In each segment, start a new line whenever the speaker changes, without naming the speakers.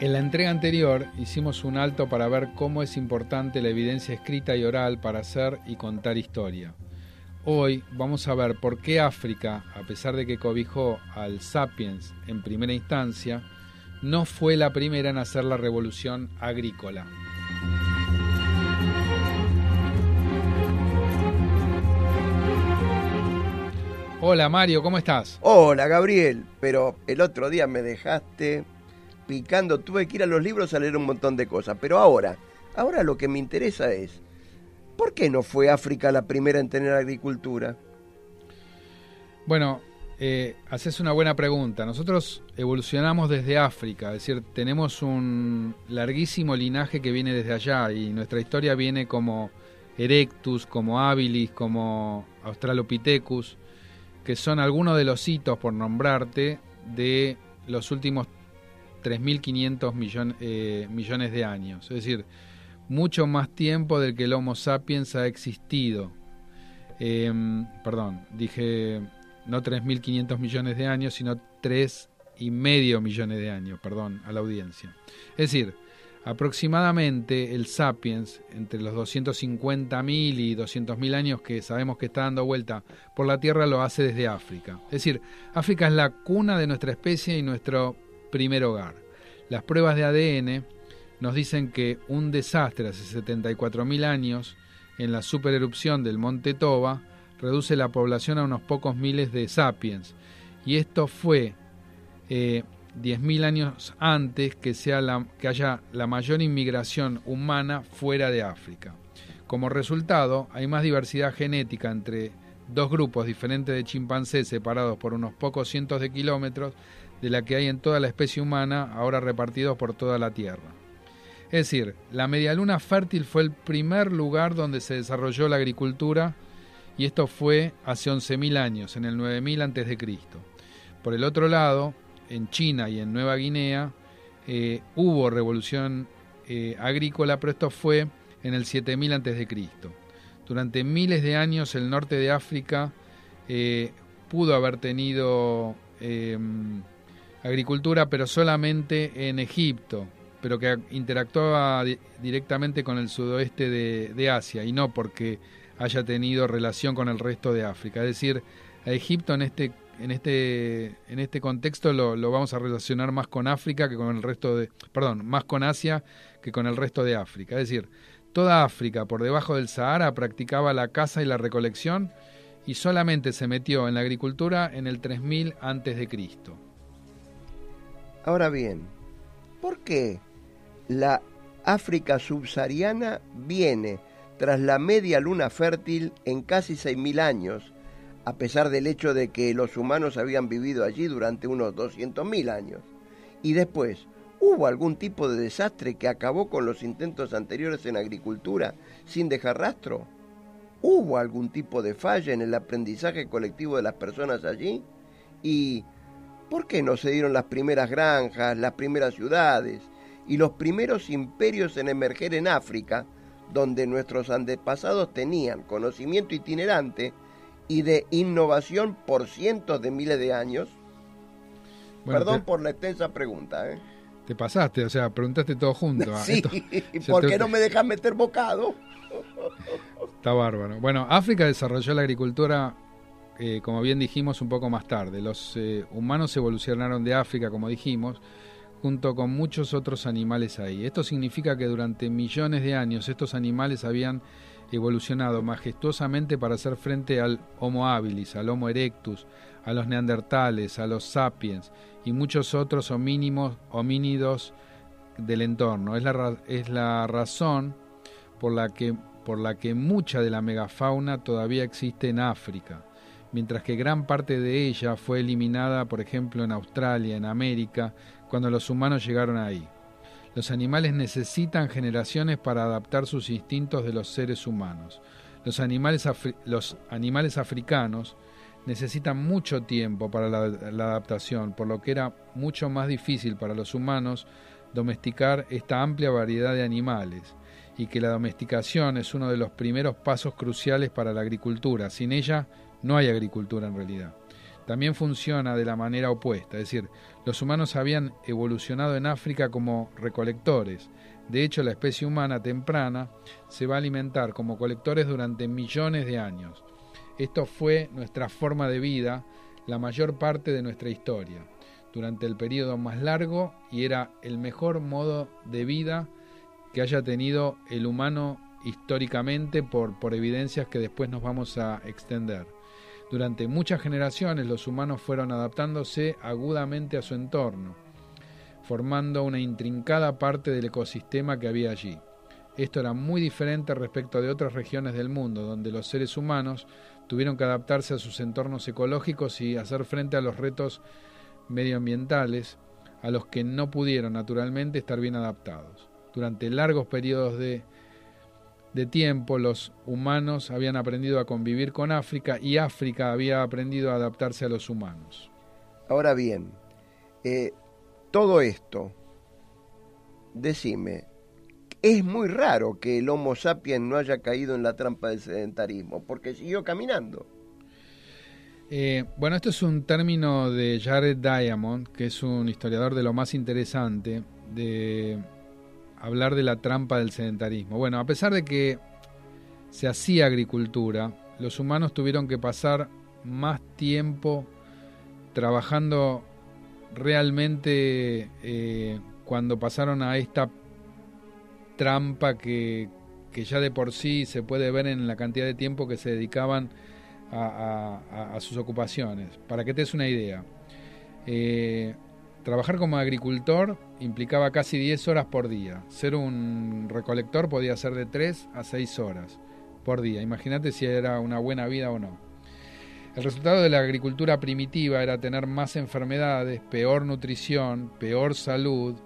En la entrega anterior hicimos un alto para ver cómo es importante la evidencia escrita y oral para hacer y contar historia. Hoy vamos a ver por qué África, a pesar de que cobijó al Sapiens en primera instancia, no fue la primera en hacer la revolución agrícola. Hola Mario, ¿cómo estás?
Hola Gabriel, pero el otro día me dejaste picando, tuve que ir a los libros a leer un montón de cosas, pero ahora, ahora lo que me interesa es, ¿por qué no fue África la primera en tener agricultura?
Bueno, eh, haces una buena pregunta. Nosotros evolucionamos desde África, es decir, tenemos un larguísimo linaje que viene desde allá y nuestra historia viene como Erectus, como Habilis, como Australopithecus, que son algunos de los hitos, por nombrarte, de los últimos 3.500 eh, millones de años. Es decir, mucho más tiempo del que el Homo sapiens ha existido. Em, perdón, dije no 3.500 millones de años, sino tres y medio millones de años, perdón, a la audiencia. Es decir, aproximadamente el sapiens, entre los 250.000 y 200.000 años que sabemos que está dando vuelta por la Tierra, lo hace desde África. Es decir, África es la cuna de nuestra especie y nuestro primer hogar. Las pruebas de ADN nos dicen que un desastre hace 74.000 años en la supererupción del monte Toba reduce la población a unos pocos miles de sapiens. Y esto fue eh, 10.000 años antes que, sea que haya la mayor inmigración humana fuera de África. Como resultado, hay más diversidad genética entre dos grupos diferentes de chimpancés separados por unos pocos cientos de kilómetros de la que hay en toda la especie humana, ahora repartidos por toda la Tierra. Es decir, la medialuna fértil fue el primer lugar donde se desarrolló la agricultura y esto fue hace 11.000 años, en el 9000 a.C. Por el otro lado, en China y en Nueva Guinea eh, hubo revolución eh, agrícola, pero esto fue en el 7000 a.C. Durante miles de años el norte de África eh, pudo haber tenido agricultura, pero solamente en Egipto, pero que interactuaba directamente con el sudoeste de, Asia y no porque haya tenido relación con el resto de África. Es decir, a Egipto en este en este en este contexto lo, vamos a relacionar más con África que con el resto de perdón más con Asia que con el resto de África es decir toda África por debajo del Sahara practicaba la caza y la recolección y solamente se metió en la agricultura en el 3000 antes de Cristo
Ahora bien, ¿por qué la África subsahariana viene tras la media luna fértil en casi 6.000 años, a pesar del hecho de que los humanos habían vivido allí durante unos 200.000 años? Y después, ¿hubo algún tipo de desastre que acabó con los intentos anteriores en agricultura sin dejar rastro? ¿Hubo algún tipo de falla en el aprendizaje colectivo de las personas allí? ¿Y ¿Por qué no se dieron las primeras granjas, las primeras ciudades y los primeros imperios en emerger en África, donde nuestros antepasados tenían conocimiento itinerante y de innovación por cientos de miles de años? Perdón por la extensa pregunta. ¿eh?
Te pasaste, o sea, preguntaste todo junto.
¿ah? Sí, ¿por qué no me dejas meter bocado?
Está bárbaro. Bueno, África desarrolló la agricultura eh, como bien dijimos, un poco más tarde. Los eh, humanos evolucionaron de África, como dijimos, junto con muchos otros animales ahí. Esto significa que durante millones de años estos animales habían evolucionado majestuosamente para hacer frente al Homo habilis, al Homo erectus, a los neandertales, a los sapiens y muchos otros homínidos del entorno. Es la, es la razón por la que por la que mucha de la megafauna todavía existe en África, mientras que gran parte de ella fue eliminada, por ejemplo, en Australia, en América, cuando los humanos llegaron ahí. Los animales necesitan generaciones para adaptar sus instintos de los seres humanos. Los animales, los animales africanos necesitan mucho tiempo para la, adaptación, por lo que era mucho más difícil para los humanos domesticar esta amplia variedad de animales y que la domesticación es uno de los primeros pasos cruciales para la agricultura. Sin ella no hay agricultura en realidad. También funciona de la manera opuesta, es decir, los humanos habían evolucionado en África como recolectores. De hecho, la especie humana temprana se va a alimentar como colectores durante millones de años. Esto fue nuestra forma de vida la mayor parte de nuestra historia, durante el periodo más largo y era el mejor modo de vida que haya tenido el humano históricamente por, por evidencias que después nos vamos a extender. Durante muchas generaciones los humanos fueron adaptándose agudamente a su entorno, formando una intrincada parte del ecosistema que había allí. Esto era muy diferente respecto de otras regiones del mundo, donde los seres humanos tuvieron que adaptarse a sus entornos ecológicos y hacer frente a los retos medioambientales a los que no pudieron naturalmente estar bien adaptados. Durante largos periodos de de tiempo los humanos habían aprendido a convivir con África y África había aprendido a adaptarse a los humanos.
Ahora bien, eh, todo esto, decime, es muy raro que el Homo sapiens no haya caído en la trampa del sedentarismo, porque siguió caminando.
Eh, bueno, esto es un término de Jared Diamond, que es un historiador de lo más interesante, de hablar de la trampa del sedentarismo. Bueno, a pesar de que se hacía agricultura, los humanos tuvieron que pasar más tiempo trabajando realmente eh, cuando pasaron a esta trampa que, ya de por sí se puede ver en la cantidad de tiempo que se dedicaban a, sus ocupaciones. Para que te des una idea, eh, Trabajar como agricultor implicaba casi 10 horas por día. Ser un recolector podía ser de 3 a 6 horas por día. Imagínate si era una buena vida o no. El resultado de la agricultura primitiva era tener más enfermedades, peor nutrición, peor salud,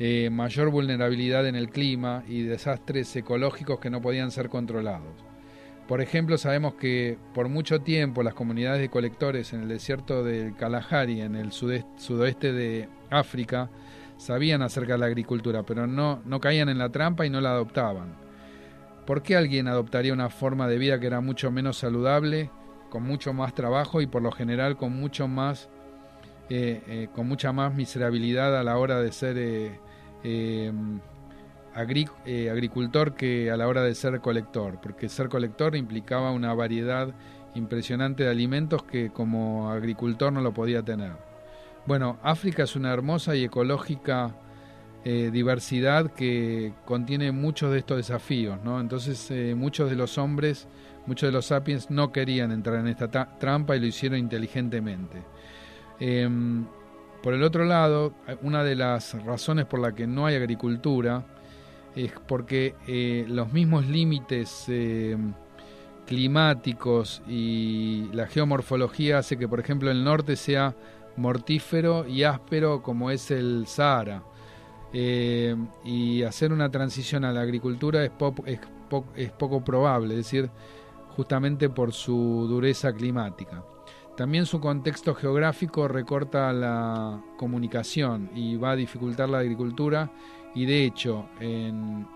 eh, mayor vulnerabilidad en el clima y desastres ecológicos que no podían ser controlados. Por ejemplo, sabemos que por mucho tiempo las comunidades de colectores en el desierto del Kalahari, en el sudoeste de África, sabían acerca de la agricultura, pero no, no caían en la trampa y no la adoptaban. ¿Por qué alguien adoptaría una forma de vida que era mucho menos saludable, con mucho más trabajo y por lo general con mucho más, eh, eh, con mucha más miserabilidad a la hora de ser eh, eh, agricultor que a la hora de ser colector, porque ser colector implicaba una variedad impresionante de alimentos que como agricultor no lo podía tener. Bueno, África es una hermosa y ecológica eh, diversidad que contiene muchos de estos desafíos, ¿no? Entonces eh, muchos de los hombres, muchos de los sapiens no querían entrar en esta trampa y lo hicieron inteligentemente. Em, por el otro lado, una de las razones por la que no hay agricultura es porque eh, los mismos límites eh, climáticos y la geomorfología hace que, por ejemplo, el norte sea mortífero y áspero como es el Sahara. Eh, y hacer una transición a la agricultura es, es, es poco probable, es decir, justamente por su dureza climática. También su contexto geográfico recorta la comunicación y va a dificultar la agricultura y de hecho en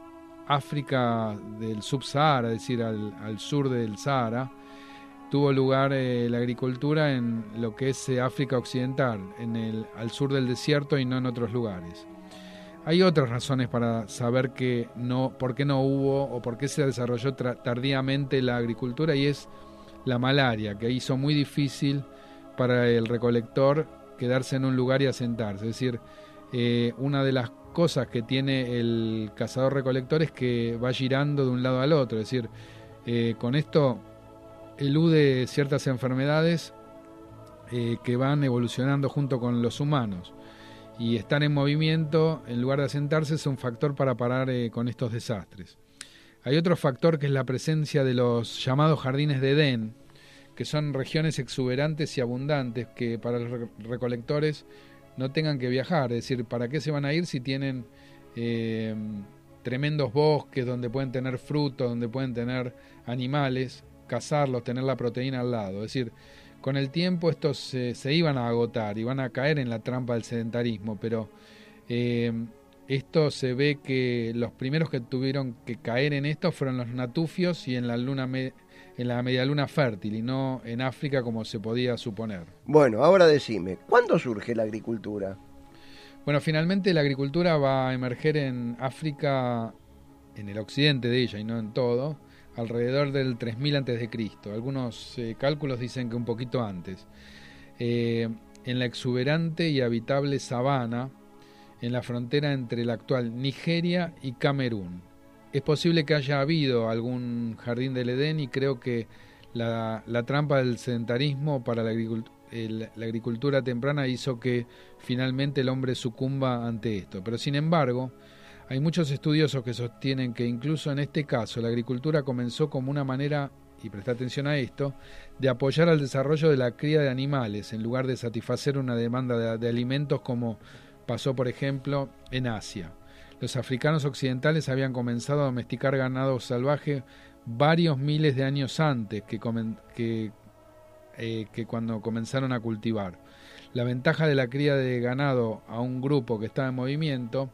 África del subsahara, es decir, al, sur del Sahara, tuvo lugar eh, la agricultura en lo que es eh, África Occidental, en el, al sur del desierto y no en otros lugares. Hay otras razones para saber que no, por qué no hubo o por qué se desarrolló tardíamente la agricultura y es la malaria, que hizo muy difícil para el recolector quedarse en un lugar y asentarse. Es decir, eh, una de las cosas que tiene el cazador recolector es que va girando de un lado al otro, es decir, eh, con esto elude ciertas enfermedades eh, que van evolucionando junto con los humanos y estar en movimiento en lugar de asentarse es un factor para parar eh, con estos desastres. Hay otro factor que es la presencia de los llamados jardines de Edén, que son regiones exuberantes y abundantes que para los recolectores no tengan que viajar. Es decir, ¿para qué se van a ir si tienen eh, tremendos bosques donde pueden tener frutos, donde pueden tener animales, cazarlos, tener la proteína al lado? Es decir, con el tiempo estos se iban a agotar, y van a caer en la trampa del sedentarismo, pero eh, esto se ve que los primeros que tuvieron que caer en esto fueron los natufios y en la luna en la media luna fértil y no en África como se podía suponer.
Bueno, ahora decime, ¿cuándo surge la agricultura?
Bueno, finalmente la agricultura va a emerger en África, en el occidente de ella y no en todo, alrededor del 3000 antes de Cristo. Algunos eh, cálculos dicen que un poquito antes. Eh, en la exuberante y habitable sabana en la frontera entre la actual Nigeria y Camerún. Es posible que haya habido algún jardín del Edén y creo que la, trampa del sedentarismo para la agricultura temprana hizo que finalmente el hombre sucumba ante esto. Pero sin embargo, hay muchos estudiosos que sostienen que incluso en este caso la agricultura comenzó como una manera, y presta atención a esto, de apoyar al desarrollo de la cría de animales en lugar de satisfacer una demanda de, alimentos como pasó por ejemplo en Asia. Los africanos occidentales habían comenzado a domesticar ganado salvaje varios miles de años antes que, que, eh, que cuando comenzaron a cultivar. La ventaja de la cría de ganado a un grupo que estaba en movimiento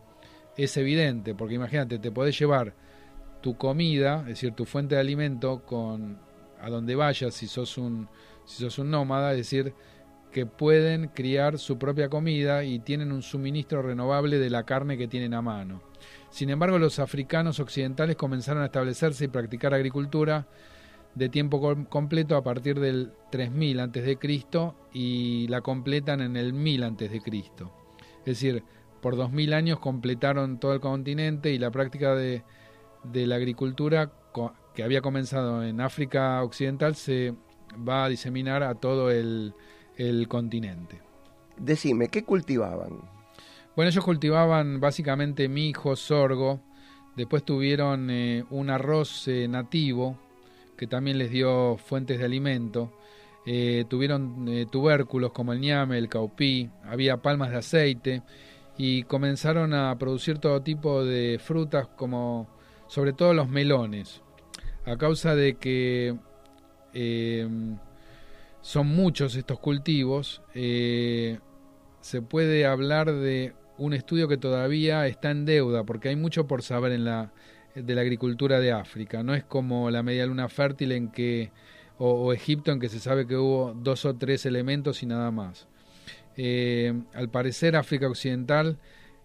es evidente, porque imagínate, te podés llevar tu comida, es decir, tu fuente de alimento con a donde vayas si sos un si sos un nómada, es decir, que pueden criar su propia comida y tienen un suministro renovable de la carne que tienen a mano. Sin embargo, los africanos occidentales comenzaron a establecerse y practicar agricultura de tiempo completo a partir del 3000 antes de Cristo y la completan en el 1000 antes de Cristo. Es decir, por dos mil años completaron todo el continente y la práctica de, la agricultura que había comenzado en África Occidental se va a diseminar a todo el, continente.
Decime, ¿qué cultivaban?
Bueno, ellos cultivaban básicamente mijo, sorgo, después tuvieron eh, un arroz eh, nativo que también les dio fuentes de alimento, eh, tuvieron tubérculos como el ñame, el caupí, había palmas de aceite, y comenzaron a producir todo tipo de frutas como sobre todo los melones a causa de que son muchos estos cultivos eh, se puede hablar de un estudio que todavía está en deuda porque hay mucho por saber en la de la agricultura de África. No es como la media luna fértil en que o Egipto en que se sabe que hubo dos o tres elementos y nada más. Eh, al parecer África Occidental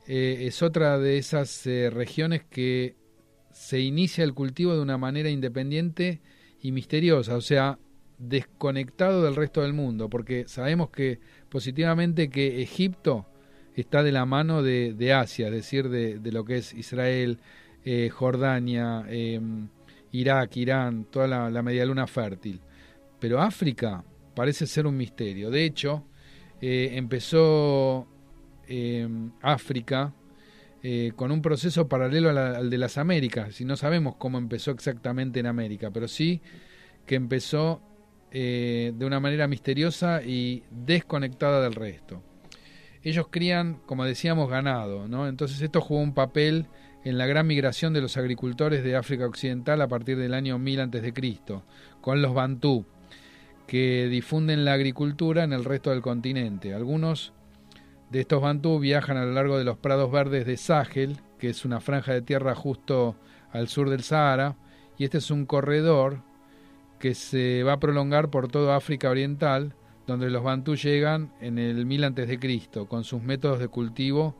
eh, es otra de esas regiones que se inicia el cultivo de una manera independiente y misteriosa, o sea, desconectado del resto del mundo, porque sabemos que positivamente que Egipto está de la mano de, Asia, es decir, de, lo que es Israel, Jordania, em, Irak, Irán, toda la, la media luna fértil. Pero África parece ser un misterio. De hecho, eh, empezó eh, África eh, con un proceso paralelo al de las Américas. Y no sabemos cómo empezó exactamente en América, pero sí que empezó de una manera misteriosa y desconectada del resto. Ellos crían, como decíamos, ganado, ¿no? Entonces esto jugó un papel en la gran migración de los agricultores de África Occidental a partir del año 1000 a.C., con los Bantú, que difunden la agricultura en el resto del continente. Algunos de estos bantú viajan a lo largo de los prados verdes de Sahel, que es una franja de tierra justo al sur del Sahara, y este es un corredor que se va a prolongar por toda África Oriental, donde los bantú llegan en el 1000 antes de Cristo con sus métodos de cultivo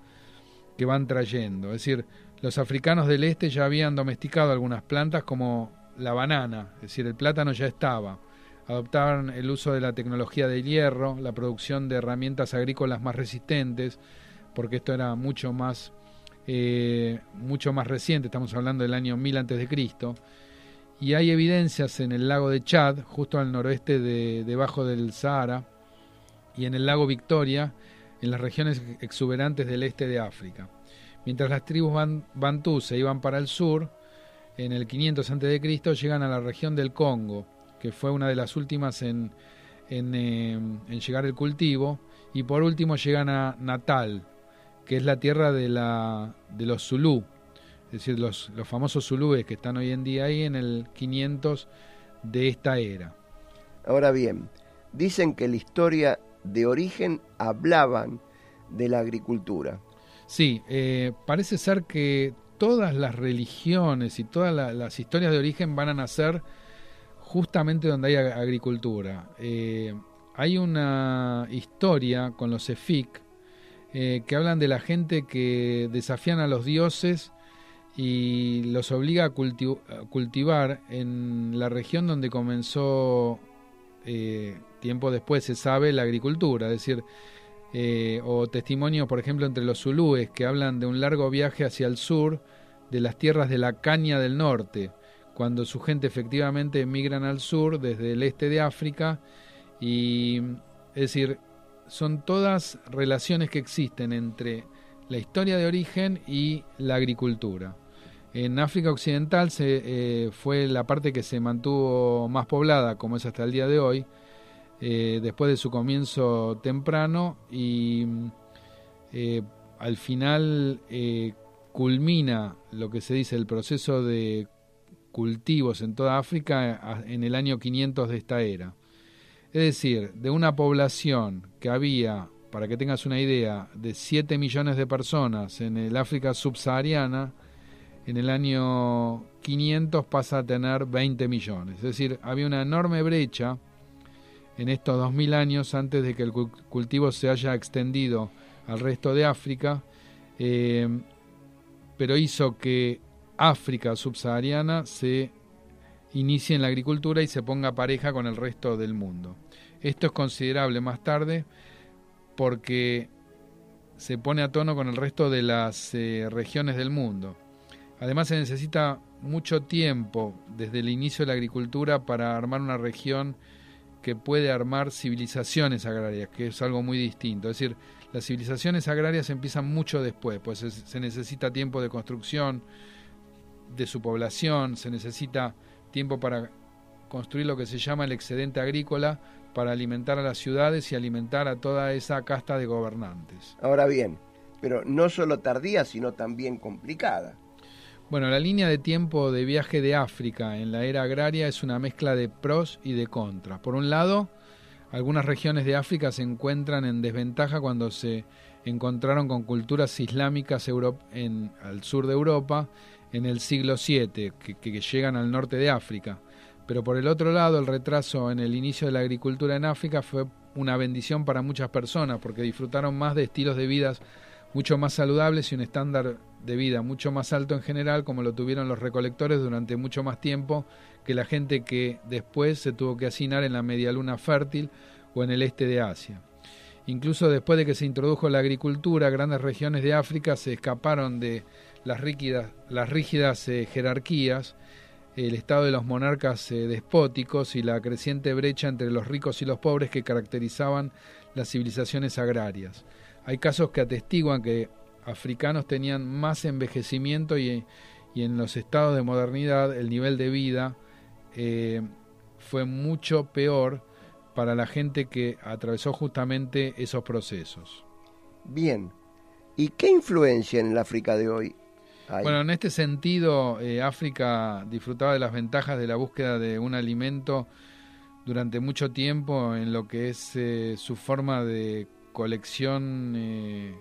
que van trayendo. Es decir, los africanos del este ya habían domesticado algunas plantas como la banana, es decir, el plátano ya estaba adoptaron el uso de la tecnología del hierro, la producción de herramientas agrícolas más resistentes, porque esto era mucho más, eh, mucho más reciente, estamos hablando del año 1000 antes de Cristo, y hay evidencias en el lago de Chad, justo al noroeste de, debajo del Sahara, y en el lago Victoria, en las regiones exuberantes del este de África. Mientras las tribus bantú se iban para el sur, en el 500 a.C., llegan a la región del Congo, que fue una de las últimas en, en, eh, llegar el cultivo, y por último llegan a Natal, que es la tierra de, la, de los Zulú, es decir, los, los famosos Zulúes que están hoy en día ahí en el 500 de esta era.
Ahora bien, dicen que la historia de origen hablaban de la agricultura.
Sí, eh, parece ser que todas las religiones y todas las historias de origen van a nacer justamente donde hay agricultura. Eh, hay una historia con los Efik eh, que hablan de la gente que desafían a los dioses y los obliga a, cultivar en la región donde comenzó eh, tiempo después, se sabe, la agricultura. Es decir, eh, o testimonios, por ejemplo, entre los zulúes que hablan de un largo viaje hacia el sur de las tierras de la caña del norte, cuando su gente efectivamente emigran al sur desde el este de África y es decir, son todas relaciones que existen entre la historia de origen y la agricultura. En África Occidental se, eh, fue la parte que se mantuvo más poblada, como es hasta el día de hoy, eh, después de su comienzo temprano y eh, al final culmina lo que se dice el proceso de cultivos en toda África en el año 500 de esta era. Es decir, de una población que había, para que tengas una idea, de 7 millones de personas en el África subsahariana, en el año 500 pasa a tener 20 millones. Es decir, había una enorme brecha en estos 2000 años antes de que el cultivo se haya extendido al resto de África, eh, pero hizo que África subsahariana se inicie en la agricultura y se ponga pareja con el resto del mundo. Esto es considerable más tarde porque se pone a tono con el resto de las eh, regiones del mundo. Además se necesita mucho tiempo desde el inicio de la agricultura para armar una región que puede armar civilizaciones agrarias, que es algo muy distinto. Es decir, las civilizaciones agrarias empiezan mucho después, pues se necesita tiempo de construcción de su población, se necesita tiempo para construir lo que se llama el excedente agrícola para alimentar a las ciudades y alimentar a toda esa casta de gobernantes.
Ahora bien, pero no solo tardía, sino también complicada.
Bueno, la línea de tiempo de viaje de África en la era agraria es una mezcla de pros y de contras. Por un lado, algunas regiones de África se encuentran en desventaja cuando se encontraron con culturas islámicas en, al sur de Europa en el siglo VII, que llegan al norte de África. Pero por el otro lado, el retraso en el inicio de la agricultura en África fue una bendición para muchas personas porque disfrutaron más de estilos de vida mucho más saludables y un estándar de vida mucho más alto en general como lo tuvieron los recolectores durante mucho más tiempo que la gente que después se tuvo que hacinar en la media luna fértil o en el este de Asia. Incluso después de que se introdujo la agricultura, grandes regiones de África se escaparon de las rígidas, las rígidas eh, jerarquías el estado de los monarcas eh, despóticos y la creciente brecha entre los ricos y los pobres que caracterizaban las civilizaciones agrarias. Hay casos que atestiguan que africanos tenían más envejecimiento y, en los estados de modernidad el nivel de vida eh, fue mucho peor para la gente que atravesó justamente esos procesos.
Bien, ¿y qué influencia en el África de hoy
bueno, en este sentido, eh, África disfrutaba de las ventajas de la búsqueda de un alimento durante mucho tiempo en lo que es eh, su forma de colección eh,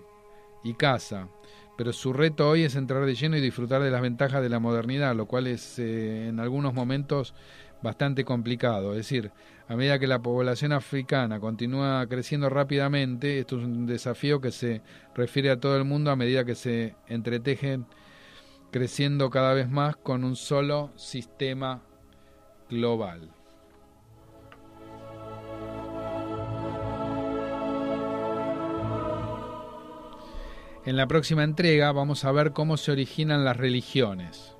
y caza. Pero su reto hoy es entrar de lleno y disfrutar de las ventajas de la modernidad, lo cual es en algunos momentos bastante complicado. Es decir, a medida que la población africana continúa creciendo rápidamente, esto es un desafío que se refiere a todo el mundo a medida que se entretejen creciendo cada vez más con un solo sistema global. En la próxima entrega vamos a ver cómo se originan las religiones.